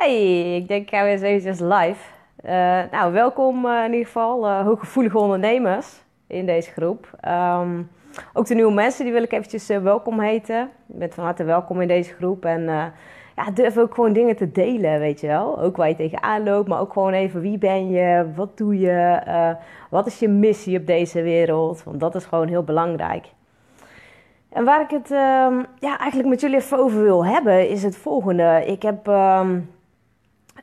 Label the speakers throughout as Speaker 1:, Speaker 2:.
Speaker 1: Hey, ik denk ik ga weer eens eventjes live. Uh, nou, welkom uh, in ieder geval, hooggevoelige ondernemers in deze groep. Um, ook de nieuwe mensen, die wil ik eventjes welkom heten. Je bent van harte welkom in deze groep. En ja, durf ook gewoon dingen te delen, weet je wel. Ook waar je tegenaan loopt, maar ook gewoon even wie ben je, wat doe je, wat is je missie op deze wereld. Want dat is gewoon heel belangrijk. En waar ik het um, ja, eigenlijk met jullie even over wil hebben, is het volgende. Ik heb um,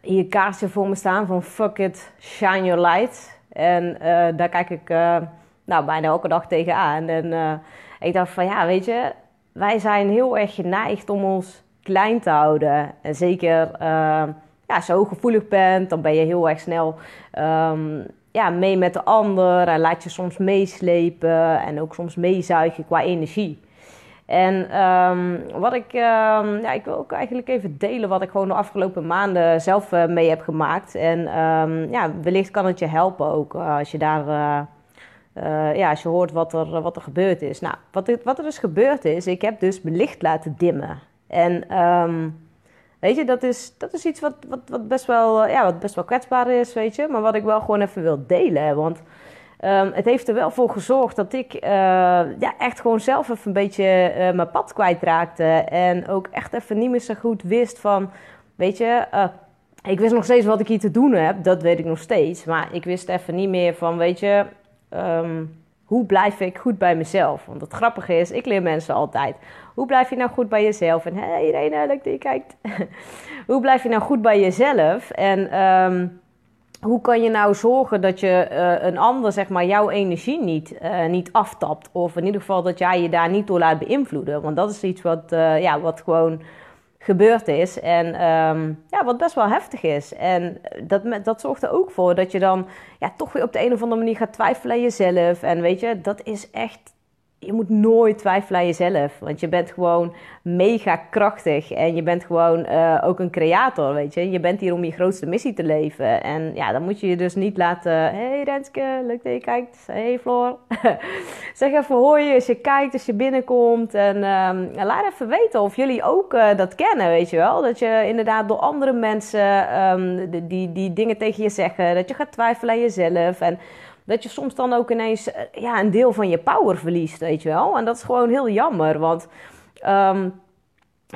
Speaker 1: een kaartje voor me staan van Fuck It, Shine Your Light. En uh, daar kijk ik uh, nou, bijna elke dag tegenaan. En uh, ik dacht van ja, weet je, wij zijn heel erg geneigd om ons klein te houden. En zeker ja, als je bent, dan ben je heel erg snel um, ja, mee met de ander. En laat je soms meeslepen en ook soms meezuigen qua energie. En um, wat ik, um, ja, ik wil ook eigenlijk even delen wat ik gewoon de afgelopen maanden zelf uh, mee heb gemaakt. En um, ja, wellicht kan het je helpen ook uh, als je daar, uh, ja, als je hoort wat er, wat er gebeurd is. Nou, wat, wat er dus gebeurd is, ik heb dus licht laten dimmen. En weet je, dat is, dat is iets wat, wat, wat, best wel, ja, wat best wel kwetsbaar is, weet je. Maar wat ik wel gewoon even wil delen, want... Um, het heeft er wel voor gezorgd dat ik uh, ja, echt gewoon zelf even een beetje uh, mijn pad kwijtraakte. En ook echt even niet meer zo goed wist van, weet je, uh, ik wist nog steeds wat ik hier te doen heb. Dat weet ik nog steeds. Maar ik wist even niet meer van, weet je, um, hoe blijf ik goed bij mezelf? Want het grappige is, ik leer mensen altijd. Hoe blijf je nou goed bij jezelf? En hey, Irene, leuk dat je kijkt. hoe blijf je nou goed bij jezelf? En... Um, hoe kan je nou zorgen dat je uh, een ander, zeg maar, jouw energie niet, uh, niet aftapt? Of in ieder geval dat jij je daar niet door laat beïnvloeden. Want dat is iets wat, uh, ja, wat gewoon gebeurd is. En um, ja, wat best wel heftig is. En dat, dat zorgt er ook voor dat je dan ja, toch weer op de een of andere manier gaat twijfelen aan jezelf. En weet je, dat is echt je moet nooit twijfelen aan jezelf. Want je bent gewoon mega krachtig. En je bent gewoon uh, ook een creator, weet je. Je bent hier om je grootste missie te leven. En ja, dan moet je je dus niet laten... hey Renske, leuk dat je kijkt. hey Floor. zeg even je als je kijkt, als je binnenkomt. En um, laat even weten of jullie ook uh, dat kennen, weet je wel. Dat je inderdaad door andere mensen die, die, die dingen tegen je zeggen... dat je gaat twijfelen aan jezelf. En dat je soms dan ook ineens eh, ja, een deel van je power verliest, weet je wel. En dat is gewoon heel jammer, want... Um,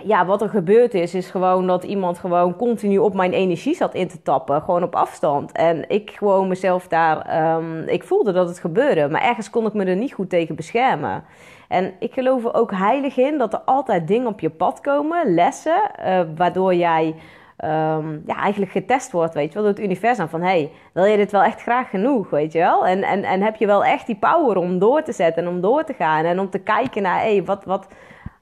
Speaker 1: ja, wat er gebeurd is, is gewoon dat iemand gewoon continu op mijn energie zat in te tappen. Gewoon op afstand. En ik gewoon mezelf daar. Um, ik voelde dat het gebeurde, maar ergens kon ik me er niet goed tegen beschermen. En ik geloof er ook heilig in dat er altijd dingen op je pad komen, lessen, uh, waardoor jij um, ja, eigenlijk getest wordt, weet je wel, door het universum. Van, hey, wil je dit wel echt graag genoeg, weet je wel? En, en, en heb je wel echt die power om door te zetten en om door te gaan en om te kijken naar, hey, wat, wat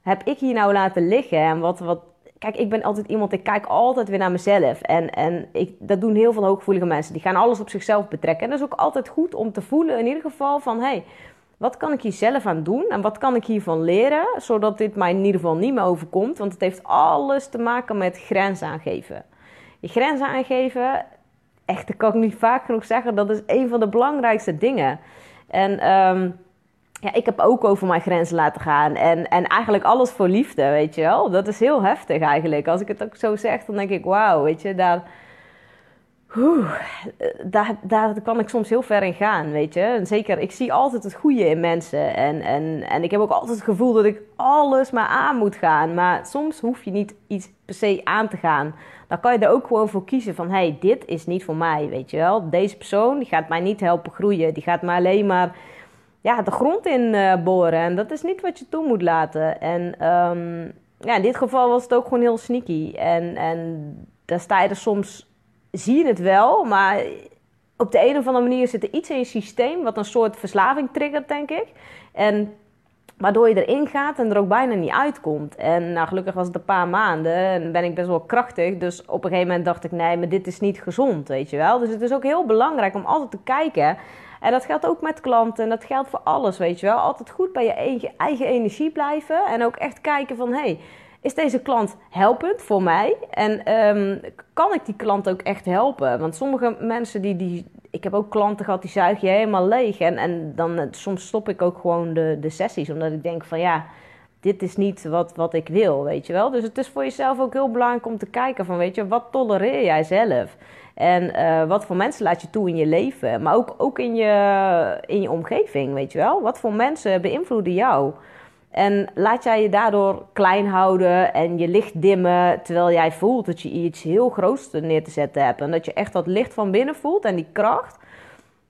Speaker 1: heb ik hier nou laten liggen? En wat, wat, kijk, ik ben altijd iemand, ik kijk altijd weer naar mezelf. En, en ik, dat doen heel veel hooggevoelige mensen. Die gaan alles op zichzelf betrekken. En dat is ook altijd goed om te voelen, in ieder geval, van, hey, wat kan ik hier zelf aan doen en wat kan ik hiervan leren, zodat dit mij in ieder geval niet meer overkomt? Want het heeft alles te maken met grenzen aangeven. Je grenzen aangeven, echt, dat kan ik niet vaak genoeg zeggen, dat is een van de belangrijkste dingen. En um, ja, ik heb ook over mijn grenzen laten gaan. En, en eigenlijk alles voor liefde, weet je wel. Dat is heel heftig eigenlijk. Als ik het ook zo zeg, dan denk ik, wauw, weet je, daar Oeh, daar, daar kan ik soms heel ver in gaan, weet je. En zeker, ik zie altijd het goede in mensen. En, en, en ik heb ook altijd het gevoel dat ik alles maar aan moet gaan. Maar soms hoef je niet iets per se aan te gaan. Dan kan je er ook gewoon voor kiezen van... hé, hey, dit is niet voor mij, weet je wel. Deze persoon die gaat mij niet helpen groeien. Die gaat mij alleen maar ja, de grond in uh, boren. En dat is niet wat je toe moet laten. En um, ja, in dit geval was het ook gewoon heel sneaky. En, en daar sta je er soms zie je het wel, maar op de een of andere manier zit er iets in je systeem wat een soort verslaving triggert, denk ik. En waardoor je erin gaat en er ook bijna niet uitkomt. En nou, gelukkig was het een paar maanden en ben ik best wel krachtig. Dus op een gegeven moment dacht ik, nee, maar dit is niet gezond, weet je wel. Dus het is ook heel belangrijk om altijd te kijken. En dat geldt ook met klanten en dat geldt voor alles, weet je wel. Altijd goed bij je eigen, eigen energie blijven en ook echt kijken van, hé... Hey, is deze klant helpend voor mij? En um, kan ik die klant ook echt helpen? Want sommige mensen die, die. Ik heb ook klanten gehad die zuigen je helemaal leeg. En, en dan soms stop ik ook gewoon de, de sessies. Omdat ik denk van ja, dit is niet wat, wat ik wil, weet je wel. Dus het is voor jezelf ook heel belangrijk om te kijken van, weet je, wat tolereer jij zelf? En uh, wat voor mensen laat je toe in je leven, maar ook, ook in, je, in je omgeving, weet je wel. Wat voor mensen beïnvloeden jou? En laat jij je daardoor klein houden en je licht dimmen, terwijl jij voelt dat je iets heel groots neer te zetten hebt. En dat je echt dat licht van binnen voelt en die kracht.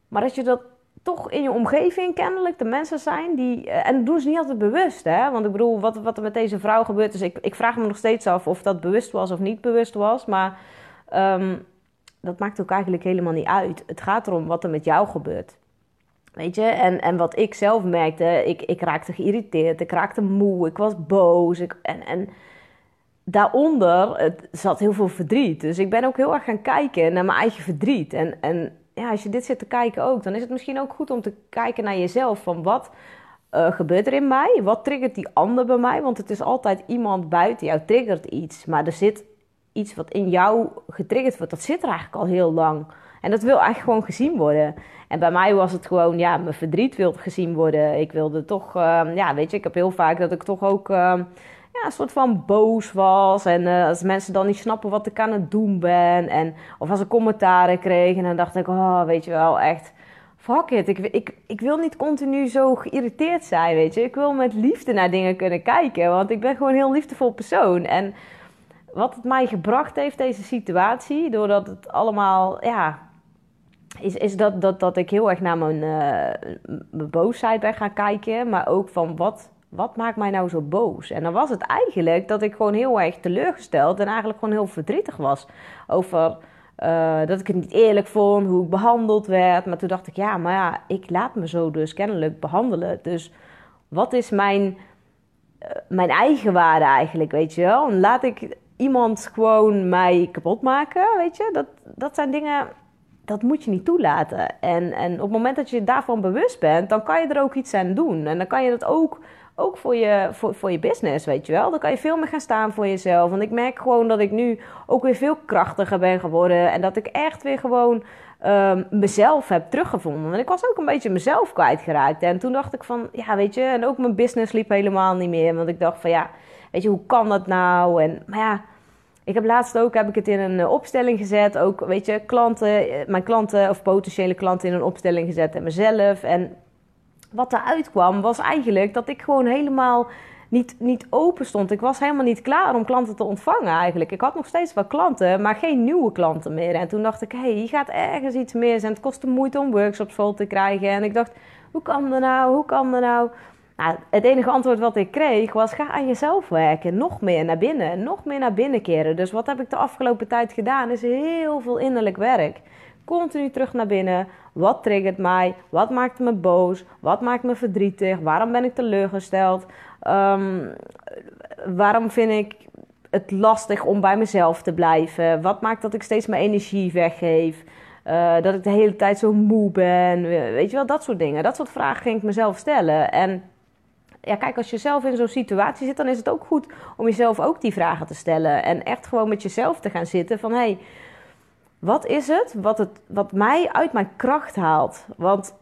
Speaker 1: Maar dat je dat toch in je omgeving kennelijk de mensen zijn die. Eh, en dat doen ze niet altijd bewust, hè? Want ik bedoel, wat, wat er met deze vrouw gebeurt. Dus ik, ik vraag me nog steeds af of dat bewust was of niet bewust was. Maar um, dat maakt ook eigenlijk helemaal niet uit. Het gaat erom wat er met jou gebeurt. Weet je, en, en wat ik zelf merkte, ik, ik raakte geïrriteerd, ik raakte moe, ik was boos. Ik, en, en daaronder zat heel veel verdriet. Dus ik ben ook heel erg gaan kijken naar mijn eigen verdriet. En, en ja, als je dit zit te kijken ook, dan is het misschien ook goed om te kijken naar jezelf. Van wat uh, gebeurt er in mij? Wat triggert die ander bij mij? Want het is altijd iemand buiten jou triggert iets. Maar er zit iets wat in jou getriggerd wordt, dat zit er eigenlijk al heel lang. En dat wil eigenlijk gewoon gezien worden. En bij mij was het gewoon, ja, mijn verdriet wilde gezien worden. Ik wilde toch, uh, ja, weet je, ik heb heel vaak dat ik toch ook uh, ja, een soort van boos was. En uh, als mensen dan niet snappen wat ik aan het doen ben. En, of als ik commentaren kreeg en dan dacht ik, oh, weet je wel, echt fuck it. Ik, ik, ik wil niet continu zo geïrriteerd zijn, weet je. Ik wil met liefde naar dingen kunnen kijken. Want ik ben gewoon een heel liefdevol persoon. En wat het mij gebracht heeft, deze situatie, doordat het allemaal, ja, is, is dat, dat, dat ik heel erg naar mijn, uh, mijn boosheid ben gaan kijken. Maar ook van wat, wat maakt mij nou zo boos? En dan was het eigenlijk dat ik gewoon heel erg teleurgesteld en eigenlijk gewoon heel verdrietig was over uh, dat ik het niet eerlijk vond, hoe ik behandeld werd. Maar toen dacht ik, ja, maar ja, ik laat me zo dus kennelijk behandelen. Dus wat is mijn, uh, mijn eigen waarde eigenlijk, weet je wel? Laat ik iemand gewoon mij kapot maken, weet je? Dat, dat zijn dingen, dat moet je niet toelaten. En, en op het moment dat je daarvan bewust bent, dan kan je er ook iets aan doen. En dan kan je dat ook, ook voor, je, voor, je business, weet je wel. Dan kan je veel meer gaan staan voor jezelf. Want ik merk gewoon dat ik nu ook weer veel krachtiger ben geworden. En dat ik echt weer gewoon um, mezelf heb teruggevonden. En ik was ook een beetje mezelf kwijtgeraakt. En toen dacht ik van, ja, weet je, en ook mijn business liep helemaal niet meer. Want ik dacht van, ja, weet je, hoe kan dat nou? En, maar ja ik heb laatst ook heb ik het in een eh, opstelling gezet. Ook, weet je, klanten, eh, mijn klanten of potentiële klanten in een opstelling gezet en mezelf. En wat eruit kwam was eigenlijk dat ik gewoon helemaal niet, niet open stond. Ik was helemaal niet klaar om klanten te ontvangen eigenlijk. Ik had nog steeds wel klanten, maar geen nieuwe klanten meer. En toen dacht ik, hé, hey, hier gaat ergens iets mis. En het kostte moeite om workshops vol te krijgen. En ik dacht, hoe kan dat nou? Hoe kan dat nou? Nou, het enige antwoord wat ik kreeg was: ga aan jezelf werken. Nog meer naar binnen. Nog meer naar binnen keren. Dus wat heb ik de afgelopen tijd gedaan? Is heel veel innerlijk werk. Continu terug naar binnen. Wat triggert mij? Wat maakt me boos? Wat maakt me verdrietig? Waarom ben ik teleurgesteld? Um, waarom vind ik het lastig om bij mezelf te blijven? Wat maakt dat ik steeds mijn energie weggeef? Uh, dat ik de hele tijd zo moe ben. Weet je wel, dat soort dingen. Dat soort vragen ging ik mezelf stellen. En ja, kijk, als je zelf in zo'n situatie zit, dan is het ook goed om jezelf ook die vragen te stellen. En echt gewoon met jezelf te gaan zitten van hé, hey, wat is het wat, het wat mij uit mijn kracht haalt? Want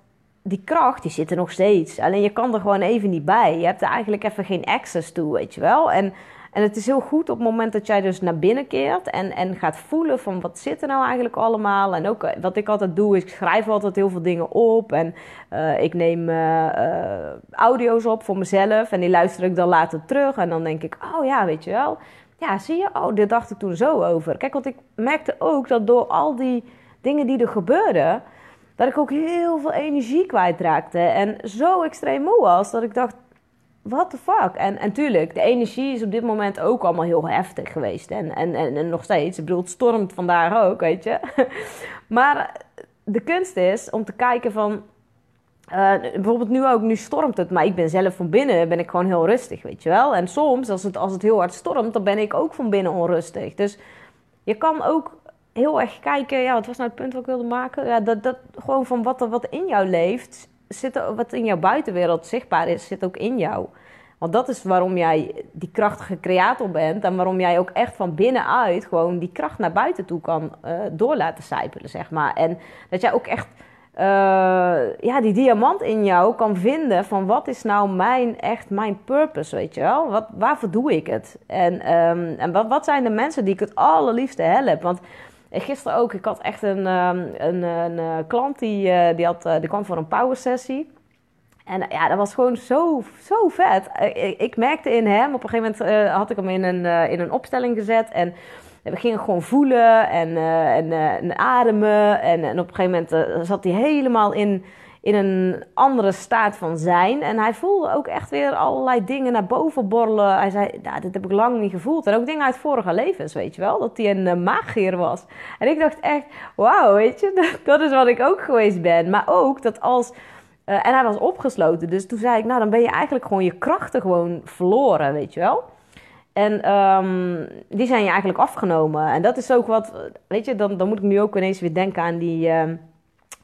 Speaker 1: die kracht, die zit er nog steeds. Alleen je kan er gewoon even niet bij. Je hebt er eigenlijk even geen access toe, weet je wel. En en het is heel goed op het moment dat jij dus naar binnen keert en, en gaat voelen van wat zit er nou eigenlijk allemaal. En ook eh, wat ik altijd doe, is ik schrijf altijd heel veel dingen op. En uh, ik neem uh, audio's op voor mezelf en die luister ik dan later terug. En dan denk ik, oh ja, weet je wel. Ja, zie je? Oh, dit dacht ik toen zo over. Kijk, want ik merkte ook dat door al die dingen die er gebeurden, dat ik ook heel veel energie kwijtraakte. En zo extreem moe was dat ik dacht, what the fuck? En, en tuurlijk, de energie is op dit moment ook allemaal heel heftig geweest. En, en, en, nog steeds. Ik bedoel, het stormt vandaag ook, weet je. maar de kunst is om te kijken van... Uh, bijvoorbeeld nu ook, nu stormt het, maar ik ben zelf van binnen ben ik gewoon heel rustig, weet je wel. En soms, als het, als het heel hard stormt, dan ben ik ook van binnen onrustig. Dus je kan ook heel erg kijken, ja, wat was nou het punt wat ik wilde maken? Ja, dat, dat gewoon van wat er wat in jou leeft, zit, wat in jouw buitenwereld zichtbaar is, zit ook in jou. Want dat is waarom jij die krachtige creator bent. En waarom jij ook echt van binnenuit gewoon die kracht naar buiten toe kan uh, door laten sijpelen, zeg maar. En dat jij ook echt ja, die diamant in jou kan vinden van wat is nou mijn, echt mijn purpose, weet je wel? Wat, waarvoor doe ik het? En, ehm, en wat, wat zijn de mensen die ik het allerliefste help? Want gisteren ook, ik had echt een, um, een, een, klant die, die, had, die kwam voor een power sessie. En ja, dat was gewoon zo, zo vet. Ik, merkte in hem, op een gegeven moment had ik hem in een, in een opstelling gezet en we gingen gewoon voelen en, en, en, ademen. En, en, op een gegeven moment zat hij helemaal in, in een andere staat van zijn. En hij voelde ook echt weer allerlei dingen naar boven borrelen. Hij zei, nou, dit heb ik lang niet gevoeld. En ook dingen uit vorige levens, weet je wel. Dat hij een magier was. En ik dacht echt, wauw, weet je, dat, is wat ik ook geweest ben. Maar ook dat als... en hij was opgesloten. Dus toen zei ik, nou, dan ben je eigenlijk gewoon je krachten gewoon verloren, weet je wel. En um, die zijn je eigenlijk afgenomen. En dat is ook wat, weet je, dan, dan moet ik nu ook ineens weer denken aan die, uh,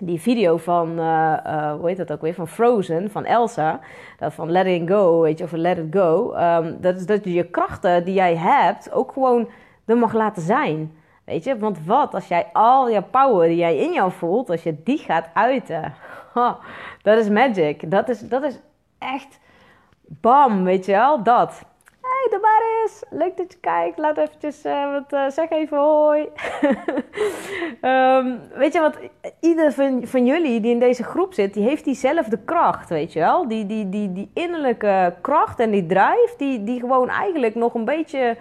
Speaker 1: die video van, uh, uh, hoe heet dat ook weer, van Frozen, van Elsa. Dat van Let It Go, weet je, of Let It Go. Um, dat is dat je je krachten die jij hebt ook gewoon er mag laten zijn. Weet je, want wat als jij al je power die jij in jou voelt, als je die gaat uiten. dat is magic. Dat is, dat is echt bam, weet je wel, dat Leuk dat je kijkt. Laat eventjes uh, wat, uh, zeg even hoi. um, weet je wat, ieder van, van jullie die in deze groep zit, die heeft diezelfde kracht, weet je wel. Die, die, die, die innerlijke kracht en die drive, die, die gewoon eigenlijk nog een beetje,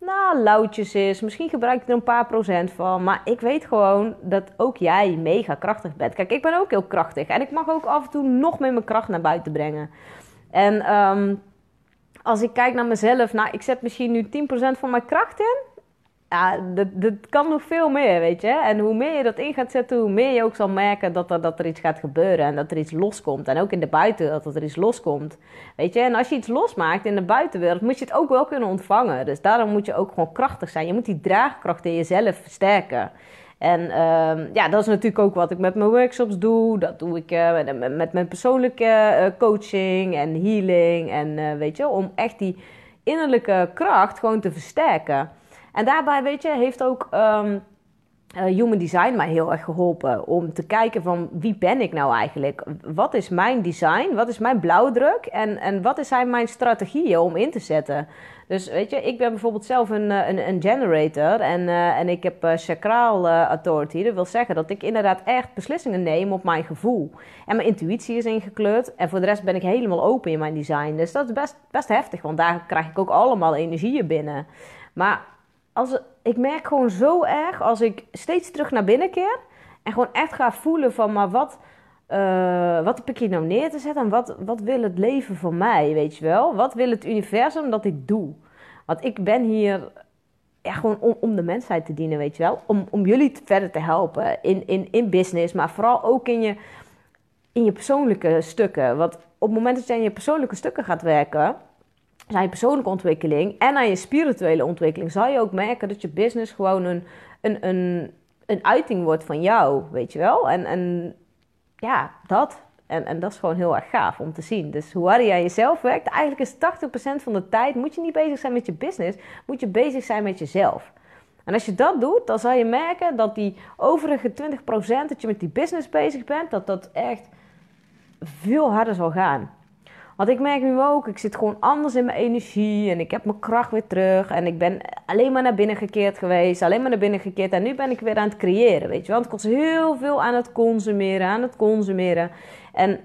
Speaker 1: nou, is. Misschien gebruik je er een paar procent van. Maar ik weet gewoon dat ook jij mega krachtig bent. Kijk, ik ben ook heel krachtig. En ik mag ook af en toe nog meer mijn kracht naar buiten brengen. En... Um, als ik kijk naar mezelf, nou, ik zet misschien nu 10% van mijn kracht in. Ja, dat, dat kan nog veel meer, weet je. En hoe meer je dat in gaat zetten, hoe meer je ook zal merken dat er, dat er iets gaat gebeuren en dat er iets loskomt. En ook in de buitenwereld dat er iets loskomt. Weet je, en als je iets losmaakt in de buitenwereld, moet je het ook wel kunnen ontvangen. Dus daarom moet je ook gewoon krachtig zijn. Je moet die draagkracht in jezelf versterken. En uh, ja, dat is natuurlijk ook wat ik met mijn workshops doe. Dat doe ik uh, met, met, mijn persoonlijke uh, coaching en healing. En uh, weet je, om echt die innerlijke kracht gewoon te versterken. En daarbij, weet je, heeft ook um, Human Design mij heel erg geholpen. Om te kijken van wie ben ik nou eigenlijk? Wat is mijn design? Wat is mijn blauwdruk? En, en wat zijn mijn strategieën om in te zetten? Dus weet je, ik ben bijvoorbeeld zelf een, eh, een, een generator en, uh, en ik heb uh, sacraal authority. Dat wil zeggen dat ik inderdaad echt beslissingen neem op mijn gevoel. En mijn intuïtie is ingekleurd. En voor de rest ben ik helemaal open in mijn design. Dus dat is best, best heftig, want daar krijg ik ook allemaal energieën binnen. Maar als, ik merk gewoon zo erg als ik steeds terug naar binnen keer en gewoon echt ga voelen van, maar wat wat heb ik hier nou neer te zetten en wat, wat wil het leven voor mij, weet je wel? Wat wil het universum dat ik doe? Want ik ben hier ja, gewoon om, om de mensheid te dienen, weet je wel? Om, om jullie verder te helpen in, in, in business, maar vooral ook in je, in je persoonlijke stukken. Want op het moment dat je aan je persoonlijke stukken gaat werken, aan je persoonlijke ontwikkeling en aan je spirituele ontwikkeling, zal je ook merken dat je business gewoon een, een, een, een uiting wordt van jou, weet je wel? En, en ja, dat. En, en dat is gewoon heel erg gaaf om te zien. Dus hoe harder jij jezelf werkt, eigenlijk is 80% van de tijd moet je niet bezig zijn met je business, moet je bezig zijn met jezelf. En als je dat doet, dan zal je merken dat die overige 20% dat je met die business bezig bent, dat dat echt veel harder zal gaan. Want ik merk nu ook, ik zit gewoon anders in mijn energie en ik heb mijn kracht weer terug. En ik ben alleen maar naar binnen gekeerd geweest, alleen maar naar binnen gekeerd. En nu ben ik weer aan het creëren, weet je. Want ik was heel veel aan het consumeren, aan het consumeren. En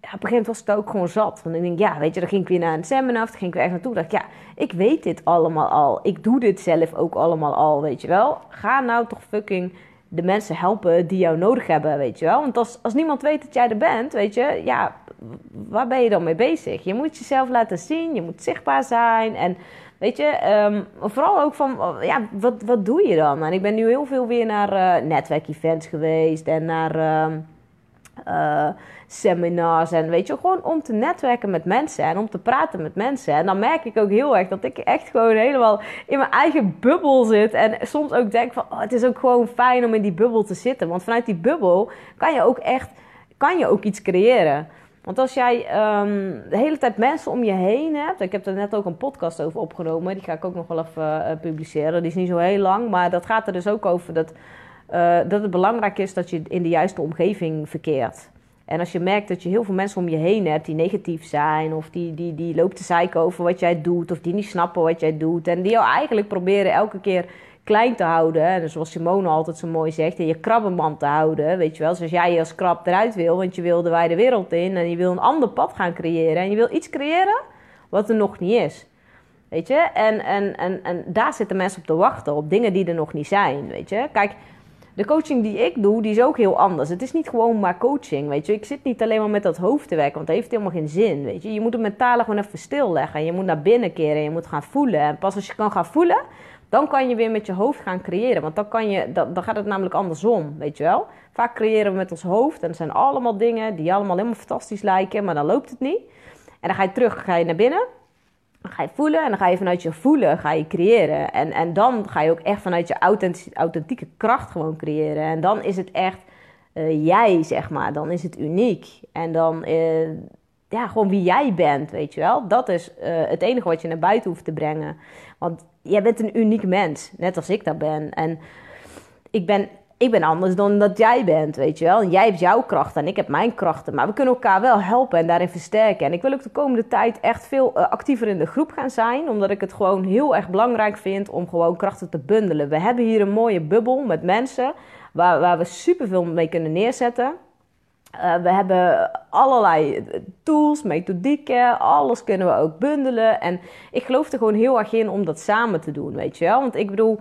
Speaker 1: ja, op een gegeven moment was het ook gewoon zat. Want ik denk, ja, weet je, dan ging ik weer naar een seminar, dan ging ik weer echt naartoe. dacht ja, ik weet dit allemaal al. Ik doe dit zelf ook allemaal al, weet je wel. Ga nou toch fucking de mensen helpen die jou nodig hebben, weet je wel. Want als, als niemand weet dat jij er bent, weet je, ja, waar ben je dan mee bezig? Je moet jezelf laten zien, je moet zichtbaar zijn. En weet je, um, vooral ook van, ja, wat, wat doe je dan? En ik ben nu heel veel weer naar uh, netwerkevents geweest en naar uh, uh, seminars. En weet je, gewoon om te netwerken met mensen en om te praten met mensen. En dan merk ik ook heel erg dat ik echt gewoon helemaal in mijn eigen bubbel zit. En soms ook denk van, oh, het is ook gewoon fijn om in die bubbel te zitten. Want vanuit die bubbel kan je ook echt, kan je ook iets creëren. Want als jij um, de hele tijd mensen om je heen hebt. Ik heb er net ook een podcast over opgenomen. Die ga ik ook nog wel even uh, publiceren. Die is niet zo heel lang. Maar dat gaat er dus ook over dat uh, dat het belangrijk is dat je in de juiste omgeving verkeert. En als je merkt dat je heel veel mensen om je heen hebt die negatief zijn, of die, die, die lopen te zeiken over wat jij doet, of die niet snappen wat jij doet, en die jou eigenlijk proberen elke keer klein te houden. En zoals Simone altijd zo mooi zegt, in je krabbenmand te houden. Weet je wel, zoals jij als krab eruit wil, want je wil de wijde wereld in en je wil een ander pad gaan creëren. En je wil iets creëren wat er nog niet is. Weet je, en, en, en, en daar zitten mensen op te wachten, op dingen die er nog niet zijn. Weet je, kijk de coaching die ik doe, die is ook heel anders. Het is niet gewoon maar coaching, weet je. Ik zit niet alleen maar met dat hoofd te werken, want dat heeft helemaal geen zin, weet je. Je moet het mentale gewoon even stilleggen. Je moet naar binnen keren, je moet gaan voelen. En pas als je kan gaan voelen, dan kan je weer met je hoofd gaan creëren. Want dan, kan je, dan, dan gaat het namelijk andersom, weet je wel. Vaak creëren we met ons hoofd en er zijn allemaal dingen die allemaal helemaal fantastisch lijken, maar dan loopt het niet. En dan ga je terug, ga je naar binnen dan ga je voelen en dan ga je vanuit je voelen ga je creëren. En, en dan ga je ook echt vanuit je authentieke kracht gewoon creëren. En dan is het echt uh, jij, zeg maar. Dan is het uniek. En dan, uh, ja, gewoon wie jij bent, weet je wel. Dat is uh, het enige wat je naar buiten hoeft te brengen. Want jij bent een uniek mens, net als ik dat ben. En ik ben ik ben anders dan dat jij bent, weet je wel. En jij hebt jouw krachten en ik heb mijn krachten. Maar we kunnen elkaar wel helpen en daarin versterken. En ik wil ook de komende tijd echt veel uh, actiever in de groep gaan zijn. Omdat ik het gewoon heel erg belangrijk vind om gewoon krachten te bundelen. We hebben hier een mooie bubbel met mensen waar, waar we superveel mee kunnen neerzetten. Uh, we hebben allerlei tools, methodieken, alles kunnen we ook bundelen. En ik geloof er gewoon heel erg in om dat samen te doen, weet je wel. Want ik bedoel,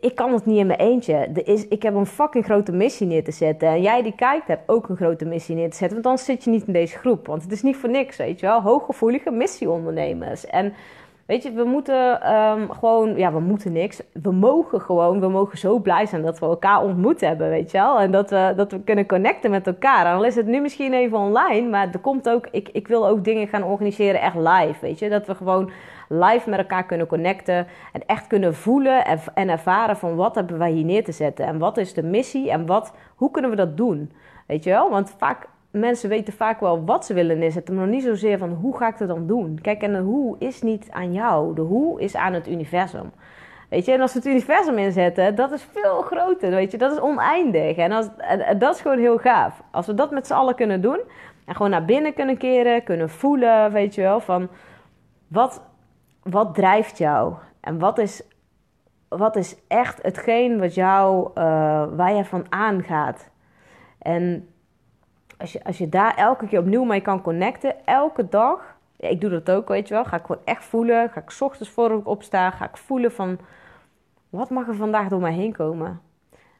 Speaker 1: ik kan het niet in mijn eentje. Er is, ik heb een fucking grote missie neer te zetten. En jij die kijkt hebt ook een grote missie neer te zetten. Want dan zit je niet in deze groep. Want het is niet voor niks, weet je wel. Hooggevoelige missieondernemers. En weet je, we moeten um, gewoon... Ja, we moeten niks. We mogen gewoon... We mogen zo blij zijn dat we elkaar ontmoet hebben, weet je wel. En dat we, dat we kunnen connecten met elkaar. Al is het nu misschien even online. Maar er komt ook... Ik, ik wil ook dingen gaan organiseren echt live, weet je. Dat we gewoon live met elkaar kunnen connecten. En echt kunnen voelen en, en ervaren van wat hebben wij hier neer te zetten. En wat is de missie en wat, hoe kunnen we dat doen. Weet je wel? Want vaak, mensen weten vaak wel wat ze willen neerzetten, maar nog niet zozeer van hoe ga ik het dan doen. Kijk, en de hoe is niet aan jou. De hoe is aan het universum. Weet je, en als we het universum inzetten, dat is veel groter, weet je, dat is oneindig. En, als, en dat is gewoon heel gaaf. Als we dat met z'n allen kunnen doen en gewoon naar binnen kunnen keren, kunnen voelen, weet je wel, van wat, wat drijft jou? En wat is, wat is echt hetgeen wat jou, uh, waar je van aangaat? En als je, als je daar elke keer opnieuw mee kan connecten, elke dag, ja, ik doe dat ook, weet je wel, ga ik gewoon echt voelen. Ga ik s ochtends voor ik opsta, ga ik voelen van, wat mag er vandaag door mij heen komen?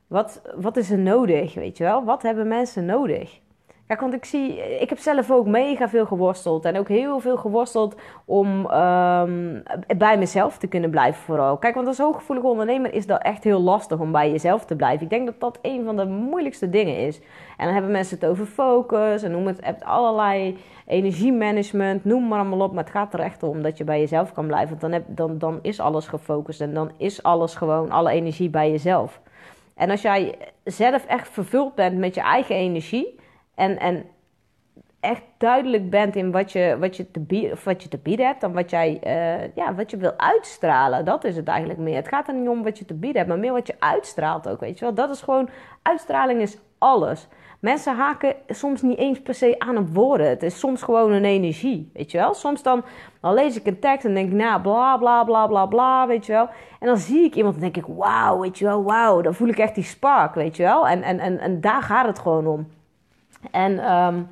Speaker 1: Wat, wat is er nodig, weet je wel? Wat hebben mensen nodig? Kijk, want ik zie, ik heb zelf ook mega veel geworsteld. En ook heel veel geworsteld om um, bij mezelf te kunnen blijven vooral. Kijk, want als hooggevoelige ondernemer is dat echt heel lastig om bij jezelf te blijven. Ik denk dat dat een van de moeilijkste dingen is. En dan hebben mensen het over focus en noem het, hebt allerlei energiemanagement, noem maar allemaal op. Maar het gaat er echt om dat je bij jezelf kan blijven. Want dan, heb, dan, dan is alles gefocust en dan is alles gewoon, alle energie bij jezelf. En als jij zelf echt vervuld bent met je eigen energie en, en echt duidelijk bent in wat je, wat je, te, bieden, of wat je te bieden hebt. En wat, jij, uh, ja, wat je wil uitstralen. Dat is het eigenlijk meer. Het gaat er niet om wat je te bieden hebt, maar meer wat je uitstraalt ook. Weet je wel? Dat is gewoon, uitstraling is alles. Mensen haken soms niet eens per se aan op woorden. Het is soms gewoon een energie, weet je wel. Soms dan, dan lees ik een tekst en denk ik, nou, bla, bla, bla, bla, bla, weet je wel. En dan zie ik iemand en denk ik, wauw, weet je wel, wauw. Dan voel ik echt die spark, weet je wel. En, en, en, en daar gaat het gewoon om. En um,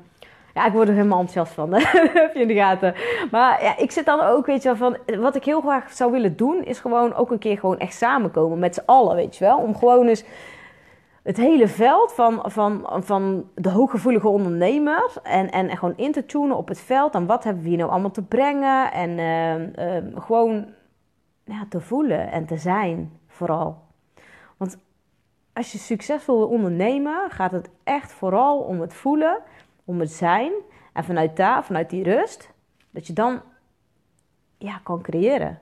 Speaker 1: ja, ik word er helemaal enthousiast van. heb je in de gaten. Maar ja, ik zit dan ook, weet je wel, van... Wat ik heel graag zou willen doen, is gewoon ook een keer gewoon echt samenkomen met z'n allen, weet je wel. Om gewoon eens het hele veld van, van, van de hooggevoelige ondernemer... En, en, gewoon in te tunen op het veld. En wat hebben we hier nou allemaal te brengen. En uh, uh, gewoon ja, te voelen en te zijn, vooral. Want als je succesvol wil ondernemen, gaat het echt vooral om het voelen, om het zijn. En vanuit daar, vanuit die rust, dat je dan ja, kan creëren.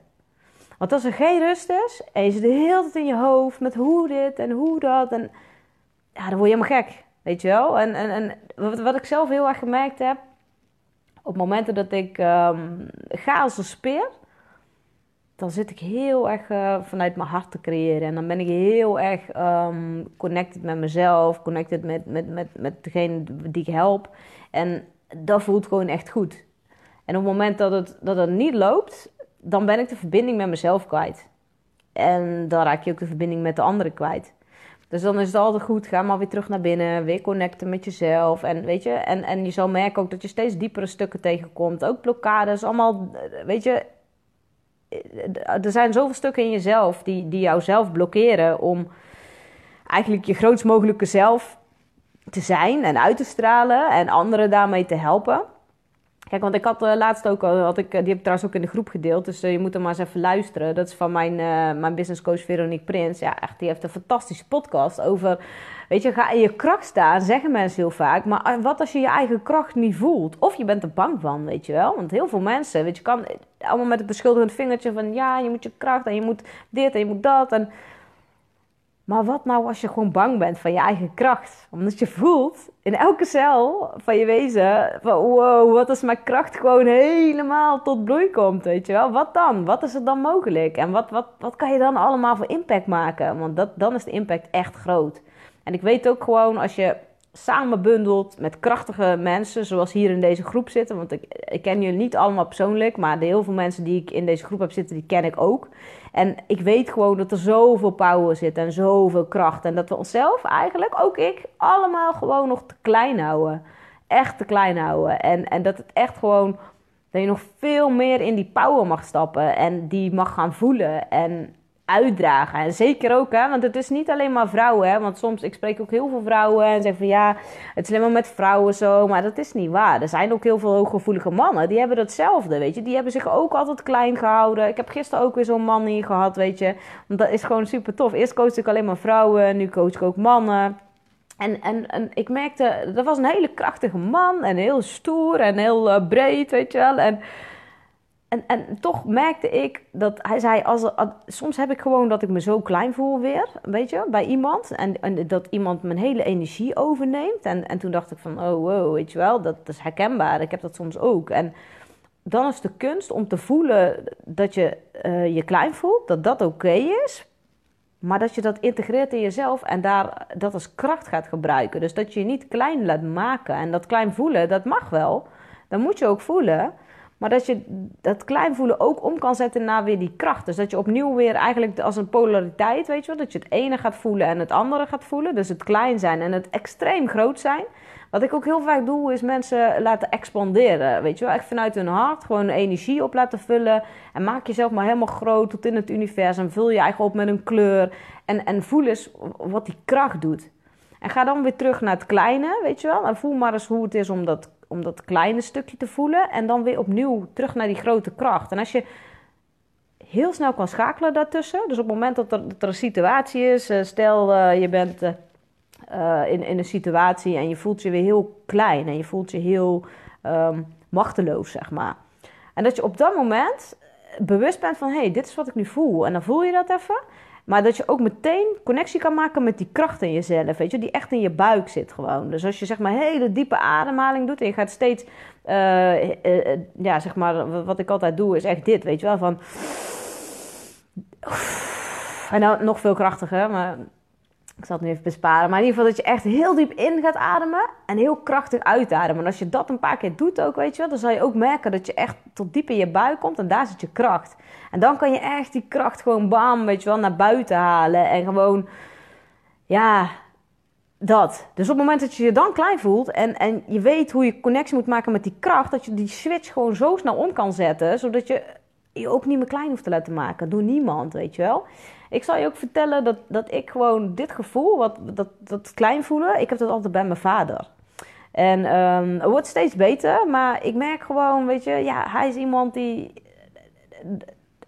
Speaker 1: Want als er geen rust is en je zit de hele tijd in je hoofd met hoe dit en hoe dat, en, ja, dan word je helemaal gek. Weet je wel? En, en, en wat, ik zelf heel erg gemerkt heb, op momenten dat ik ga als een speer, dan zit ik heel erg uh, vanuit mijn hart te creëren. En dan ben ik heel erg um, connected met mezelf, connected met, met, met, met degene die ik help. En dat voelt gewoon echt goed. En op het moment dat het, dat het niet loopt, dan ben ik de verbinding met mezelf kwijt. En dan raak je ook de verbinding met de anderen kwijt. Dus dan is het altijd goed, ga maar weer terug naar binnen, weer connecten met jezelf. En weet je, en, en je zal merken ook dat je steeds diepere stukken tegenkomt. Ook blokkades, allemaal, weet je, er zijn zoveel stukken in jezelf die, die jou zelf blokkeren om eigenlijk je grootst mogelijke zelf te zijn en uit te stralen en anderen daarmee te helpen. Kijk, want ik had uh, laatst ook al, had ik, die heb ik trouwens ook in de groep gedeeld, dus je moet er maar eens even luisteren. Dat is van mijn, mijn business coach Veronique Prins. Ja, echt, die heeft een fantastische podcast over, weet je, ga in je kracht staan, zeggen mensen heel vaak. Maar wat als je je eigen kracht niet voelt? Of je bent er bang van, weet je wel? Want heel veel mensen, weet je, kan allemaal met het beschuldigend vingertje van, ja, je moet je kracht en je moet dit en je moet dat en... Maar wat nou als je gewoon bang bent van je eigen kracht? Omdat je voelt in elke cel van je wezen: van wow, wat als mijn kracht gewoon helemaal tot bloei komt? Weet je wel? Wat dan? Wat is er dan mogelijk? En wat, wat, wat kan je dan allemaal voor impact maken? Want dat, dan is de impact echt groot. En ik weet ook gewoon als je samen bundelt met krachtige mensen, zoals hier in deze groep zitten. Want ik, ik ken jullie niet allemaal persoonlijk, maar de heel veel mensen die ik in deze groep heb zitten, die ken ik ook. En ik weet gewoon dat er zoveel power zit en zoveel kracht. En dat we onszelf eigenlijk, ook ik, allemaal gewoon nog te klein houden. Echt te klein houden. En, en dat het echt gewoon, dat je nog veel meer in die power mag stappen en die mag gaan voelen. En uitdragen. En zeker ook, hè, want het is niet alleen maar vrouwen. Hè, want soms, ik spreek ook heel veel vrouwen en zeggen van ja, het is alleen maar met vrouwen zo. Maar dat is niet waar. Er zijn ook heel veel hooggevoelige mannen, die hebben hetzelfde, weet je. Die hebben zich ook altijd klein gehouden. Ik heb gisteren ook weer zo'n man hier gehad, weet je. Want dat is gewoon super tof. Eerst coach ik alleen maar vrouwen, nu coach ik ook mannen. En, en, en ik merkte, dat was een hele krachtige man en heel stoer en heel uh, breed, weet je wel. En en, en toch merkte ik dat hij zei: als, soms heb ik gewoon dat ik me zo klein voel weer, weet je, bij iemand. En, en dat iemand mijn hele energie overneemt. En, en toen dacht ik: van, oh wow, weet je wel, dat, is herkenbaar. Ik heb dat soms ook. En dan is de kunst om te voelen dat je uh, je klein voelt, dat dat oké is. Maar dat je dat integreert in jezelf en daar dat als kracht gaat gebruiken. Dus dat je je niet klein laat maken. En dat klein voelen, dat mag wel. Dat moet je ook voelen. Maar dat je dat klein voelen ook om kan zetten naar weer die kracht. Dus dat je opnieuw weer eigenlijk als een polariteit, weet je wel. Dat je het ene gaat voelen en het andere gaat voelen. Dus het klein zijn en het extreem groot zijn. Wat ik ook heel vaak doe, is mensen laten expanderen. Weet je wel, echt vanuit hun hart gewoon energie op laten vullen. En maak jezelf maar helemaal groot tot in het universum. Vul je eigen op met een kleur. En, en voel eens wat die kracht doet. En ga dan weer terug naar het kleine, weet je wel. En voel maar eens hoe het is om dat om dat kleine stukje te voelen. En dan weer opnieuw terug naar die grote kracht. En als je heel snel kan schakelen daartussen. Dus op het moment dat er, een situatie is. Eh, stel uh, je bent uh, in, in een situatie en je voelt je weer heel klein. En je voelt je heel um, machteloos, zeg maar. En dat je op dat moment bewust bent van... hé, hey, dit is wat ik nu voel. En dan voel je dat even. Maar dat je ook meteen connectie kan maken met die kracht in jezelf, weet je, die echt in je buik zit gewoon. Dus als je zeg maar hele diepe ademhaling doet en je gaat steeds, uh, uh, ja, zeg maar, wat ik altijd doe is echt dit, weet je wel, van... En dan nog veel krachtiger, maar ik zal het nu even besparen. Maar in ieder geval dat je echt heel diep in gaat ademen en heel krachtig uitademen. En als je dat een paar keer doet ook, weet je wel, dan zal je ook merken dat je echt tot diep in je buik komt en daar zit je kracht. En dan kan je echt die kracht gewoon bam, weet je wel, naar buiten halen en gewoon, ja, dat. Dus op het moment dat je je dan klein voelt en, en je weet hoe je connectie moet maken met die kracht, dat je die switch gewoon zo snel om kan zetten, zodat je je ook niet meer klein hoeft te laten maken door niemand, weet je wel. Ik zal je ook vertellen dat, dat ik gewoon dit gevoel, wat, dat, dat klein voelen, ik heb dat altijd bij mijn vader. En um, het wordt steeds beter, maar ik merk gewoon, weet je, ja, hij is iemand die.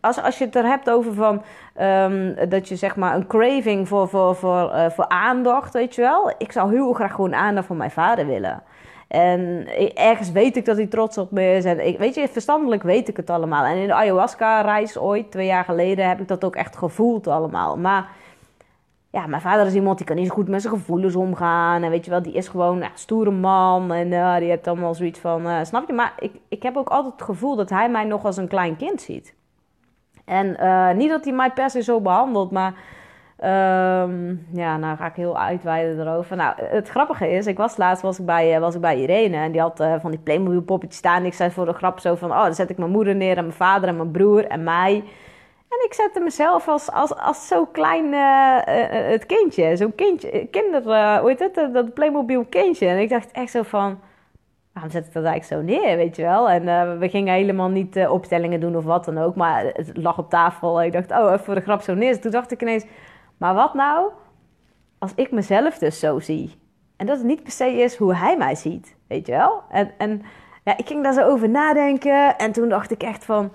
Speaker 1: Als, als je het er hebt over van um, dat je zeg maar een craving voor, voor, voor, uh, voor aandacht, weet je wel. Ik zou heel graag gewoon aandacht van mijn vader willen. En ergens weet ik dat hij trots op me is. En weet je, verstandelijk weet ik het allemaal. En in de ayahuasca-reis ooit, twee jaar geleden, heb ik dat ook echt gevoeld allemaal. Maar ja, mijn vader is iemand die kan niet zo goed met zijn gevoelens omgaan. En weet je wel, die is gewoon een stoere man. En uh, die heeft allemaal zoiets van, uh, snap je? Maar ik, ik heb ook altijd het gevoel dat hij mij nog als een klein kind ziet. En uh, niet dat hij mij per se zo behandelt, maar um, ja, nou ga ik heel uitweiden erover. Nou, het grappige is, ik was laatst was ik bij, uh, was ik bij Irene en die had uh, van die Playmobil poppetjes staan. Ik zei voor de grap zo van, oh, dan zet ik mijn moeder neer en mijn vader en mijn broer en mij. En ik zette mezelf als, als, als zo klein het kindje, zo'n kindje, kinder, hoe heet het, dat Playmobil kindje. En ik dacht echt zo van waarom zet ik dat eigenlijk zo neer, weet je wel? En we gingen helemaal niet opstellingen doen of wat dan ook. Maar het lag op tafel en ik dacht, oh, even voor de grap zo neer. Toen dacht ik ineens, maar wat nou als ik mezelf dus zo zie? En dat het niet per se is hoe hij mij ziet, weet je wel? En, en ja, ik ging daar zo over nadenken en toen dacht ik echt van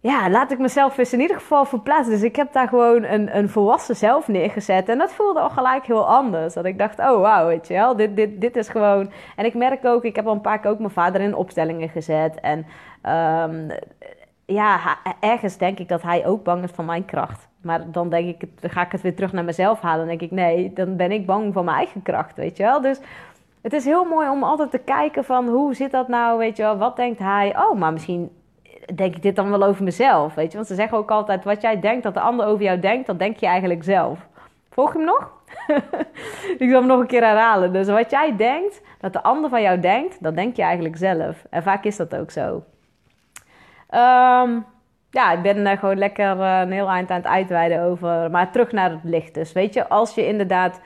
Speaker 1: ja, laat ik mezelf eens in ieder geval verplaatsen. Dus ik heb daar gewoon een, een volwassen zelf neergezet. En dat voelde al gelijk heel anders. Dat ik dacht, oh wauw, weet je wel, dit, dit, dit is gewoon... En ik merk ook, ik heb al een paar keer ook mijn vader in opstellingen gezet. En um, ja, ergens denk ik dat hij ook bang is van mijn kracht. Maar dan denk ik, dan ga ik het weer terug naar mezelf halen. Dan denk ik, nee, dan ben ik bang voor mijn eigen kracht, weet je wel. Dus het is heel mooi om altijd te kijken van, hoe zit dat nou, weet je wel. Wat denkt hij? Oh, maar misschien denk ik dit dan wel over mezelf, weet je. Want ze zeggen ook altijd, wat jij denkt dat de ander over jou denkt, dat denk je eigenlijk zelf. Volg je hem nog? ik zal hem nog een keer herhalen. Dus wat jij denkt dat de ander van jou denkt, dat denk je eigenlijk zelf. En vaak is dat ook zo. Um, ja, ik ben er gewoon lekker uh, een heel eind aan het uitweiden over. Maar terug naar het licht. Dus weet je, als je inderdaad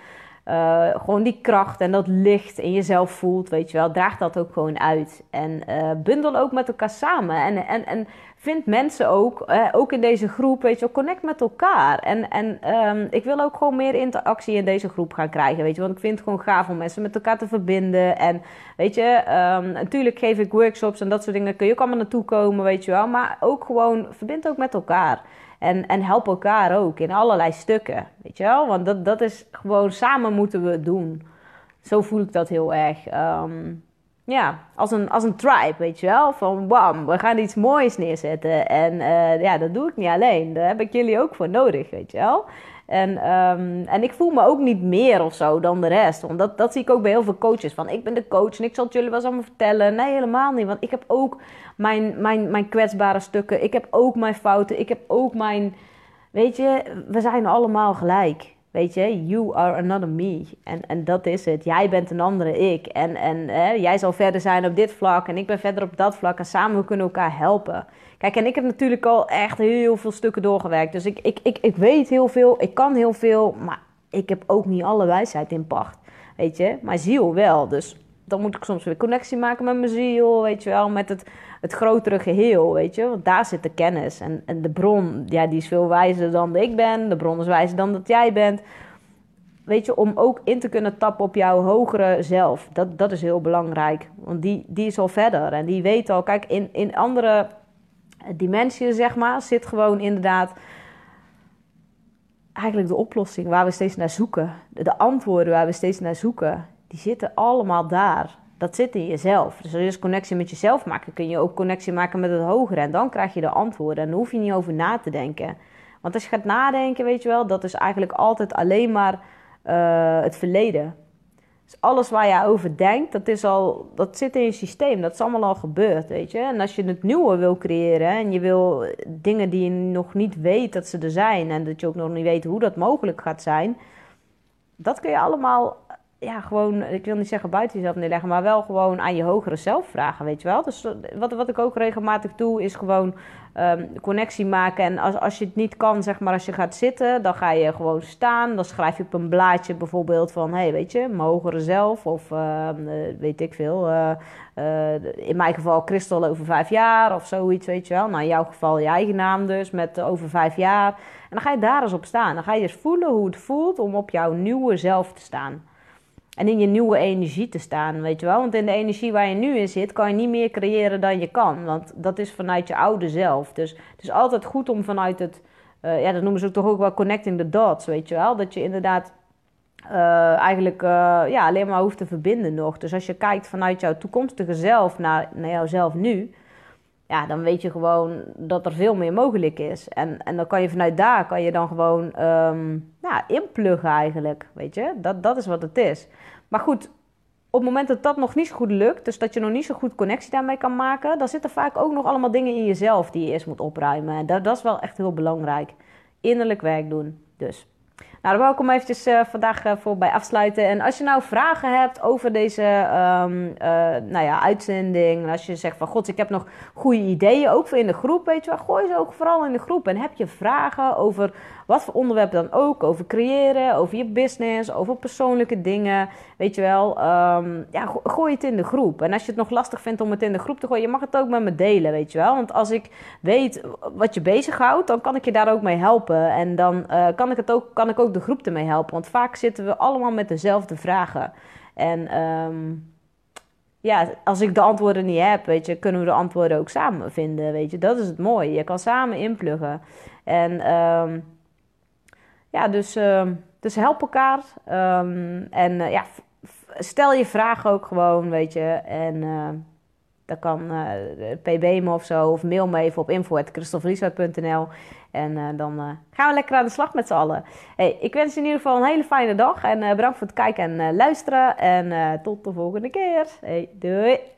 Speaker 1: uh, gewoon die kracht en dat licht in jezelf voelt, weet je wel, draag dat ook gewoon uit. En uh, bundel ook met elkaar samen. En, en, en vind mensen ook, ook in deze groep, weet je connect met elkaar. En, en um, ik wil ook gewoon meer interactie in deze groep gaan krijgen, weet je. Want ik vind het gewoon gaaf om mensen met elkaar te verbinden. En weet je, um, natuurlijk geef ik workshops en dat soort dingen. Kun je ook allemaal naartoe komen, weet je wel. Maar ook gewoon, verbind ook met elkaar. En, en help elkaar ook in allerlei stukken, weet je wel? Want dat, dat is gewoon samen moeten we het doen. Zo voel ik dat heel erg. Um, ja, als een, als een tribe, weet je wel? Van wam, we gaan iets moois neerzetten. En uh, ja, dat doe ik niet alleen. Daar heb ik jullie ook voor nodig, weet je wel? En, um, en ik voel me ook niet meer of zo dan de rest. Want dat, dat zie ik ook bij heel veel coaches. Van ik ben de coach en ik zal het jullie wel eens allemaal vertellen. Nee, helemaal niet. Want ik heb ook mijn, mijn, mijn kwetsbare stukken. Ik heb ook mijn fouten. Ik heb ook mijn. Weet je, we zijn allemaal gelijk. Weet je, you are another me. En, en dat is het. Jij bent een andere ik. En, en hè, jij zal verder zijn op dit vlak en ik ben verder op dat vlak. En samen we kunnen elkaar helpen. Kijk, en ik heb natuurlijk al echt heel veel stukken doorgewerkt. Dus ik, ik, ik, ik weet heel veel, ik kan heel veel. Maar ik heb ook niet alle wijsheid in pacht. Weet je, mijn ziel wel. Dus dan moet ik soms weer connectie maken met mijn ziel, weet je wel, met het, het grotere geheel, weet je. Want daar zit de kennis. En, en de bron, ja, die is veel wijzer dan ik ben. De bron is wijzer dan dat jij bent. Weet je, om ook in te kunnen tappen op jouw hogere zelf. Dat, dat is heel belangrijk. Want die, die is al verder. En die weet al, kijk, in, in andere dimensies, zeg maar, zit gewoon inderdaad eigenlijk de oplossing waar we steeds naar zoeken. De antwoorden waar we steeds naar zoeken die zitten allemaal daar. Dat zit in jezelf. Dus als je dus connectie met jezelf maakt, kun je ook connectie maken met het hogere. En dan krijg je de antwoorden. En dan hoef je niet over na te denken. Want als je gaat nadenken, weet je wel, dat is eigenlijk altijd alleen maar uh, het verleden. Dus alles waar je over denkt, dat, is al, dat zit in je systeem. Dat is allemaal al gebeurd, weet je. En als je het nieuwe wil creëren en je wil dingen die je nog niet weet dat ze er zijn... en dat je ook nog niet weet hoe dat mogelijk gaat zijn... dat kun je allemaal ja, gewoon, ik wil niet zeggen buiten jezelf neerleggen, maar wel gewoon aan je hogere zelf vragen, weet je wel. Dus wat, wat ik ook regelmatig doe, is gewoon um, connectie maken. En als, als je het niet kan, zeg maar, als je gaat zitten, dan ga je gewoon staan. Dan schrijf je op een blaadje bijvoorbeeld van, hé, hey, weet je, mijn hogere zelf. Of uh, weet ik veel, uh, uh, in mijn geval kristal over vijf jaar of zoiets, weet je wel. Nou, in jouw geval je eigen naam dus, met over vijf jaar. En dan ga je daar eens op staan. Dan ga je eens voelen hoe het voelt om op jouw nieuwe zelf te staan. En in je nieuwe energie te staan, weet je wel. Want in de energie waar je nu in zit, kan je niet meer creëren dan je kan. Want dat is vanuit je oude zelf. Dus het is altijd goed om vanuit het... Uh, ja, dat noemen ze toch ook wel connecting the dots, weet je wel. Dat je inderdaad uh, eigenlijk uh, ja, alleen maar hoeft te verbinden nog. Dus als je kijkt vanuit jouw toekomstige zelf naar, naar jouzelf nu... Ja, dan weet je gewoon dat er veel meer mogelijk is. En, en dan kan je vanuit daar, kan je dan gewoon um, ja, inpluggen eigenlijk, weet je. Dat, dat is wat het is. Maar goed, op het moment dat dat nog niet zo goed lukt, dus dat je nog niet zo goed connectie daarmee kan maken, dan zitten vaak ook nog allemaal dingen in jezelf die je eerst moet opruimen. Dat, dat is wel echt heel belangrijk. Innerlijk werk doen. Dus. Nou, hem eventjes uh, vandaag uh, voor bij afsluiten. En als je nou vragen hebt over deze um, uh, nou ja, uitzending. En als je zegt van god, ik heb nog goede ideeën, ook voor in de groep, weet je wel. Gooi ze ook vooral in de groep. En heb je vragen over wat voor onderwerp dan ook. Over creëren, over je business, over persoonlijke dingen. Weet je wel, um, ja, gooi het in de groep. En als je het nog lastig vindt om het in de groep te gooien, je mag het ook met me delen, weet je wel. Want als ik weet wat je bezighoudt, dan kan ik je daar ook mee helpen. En dan kan ik het ook, kan ik ook de groep ermee helpen. Want vaak zitten we allemaal met dezelfde vragen. En um, ja, als ik de antwoorden niet heb, weet je, kunnen we de antwoorden ook samen vinden. Weet je, dat is het mooie. Je kan samen inpluggen. En um, ja, dus, uh, dus help elkaar. En uh, ja, stel je vragen ook gewoon, weet je. En uh, dat kan uh, pb me of zo, of mail me even op info.christofrieshout.nl. En uh, dan uh, gaan we lekker aan de slag met z'n allen. Hey, ik wens je in ieder geval een hele fijne dag. En bedankt voor het kijken en luisteren. En tot de volgende keer. Hey, doei!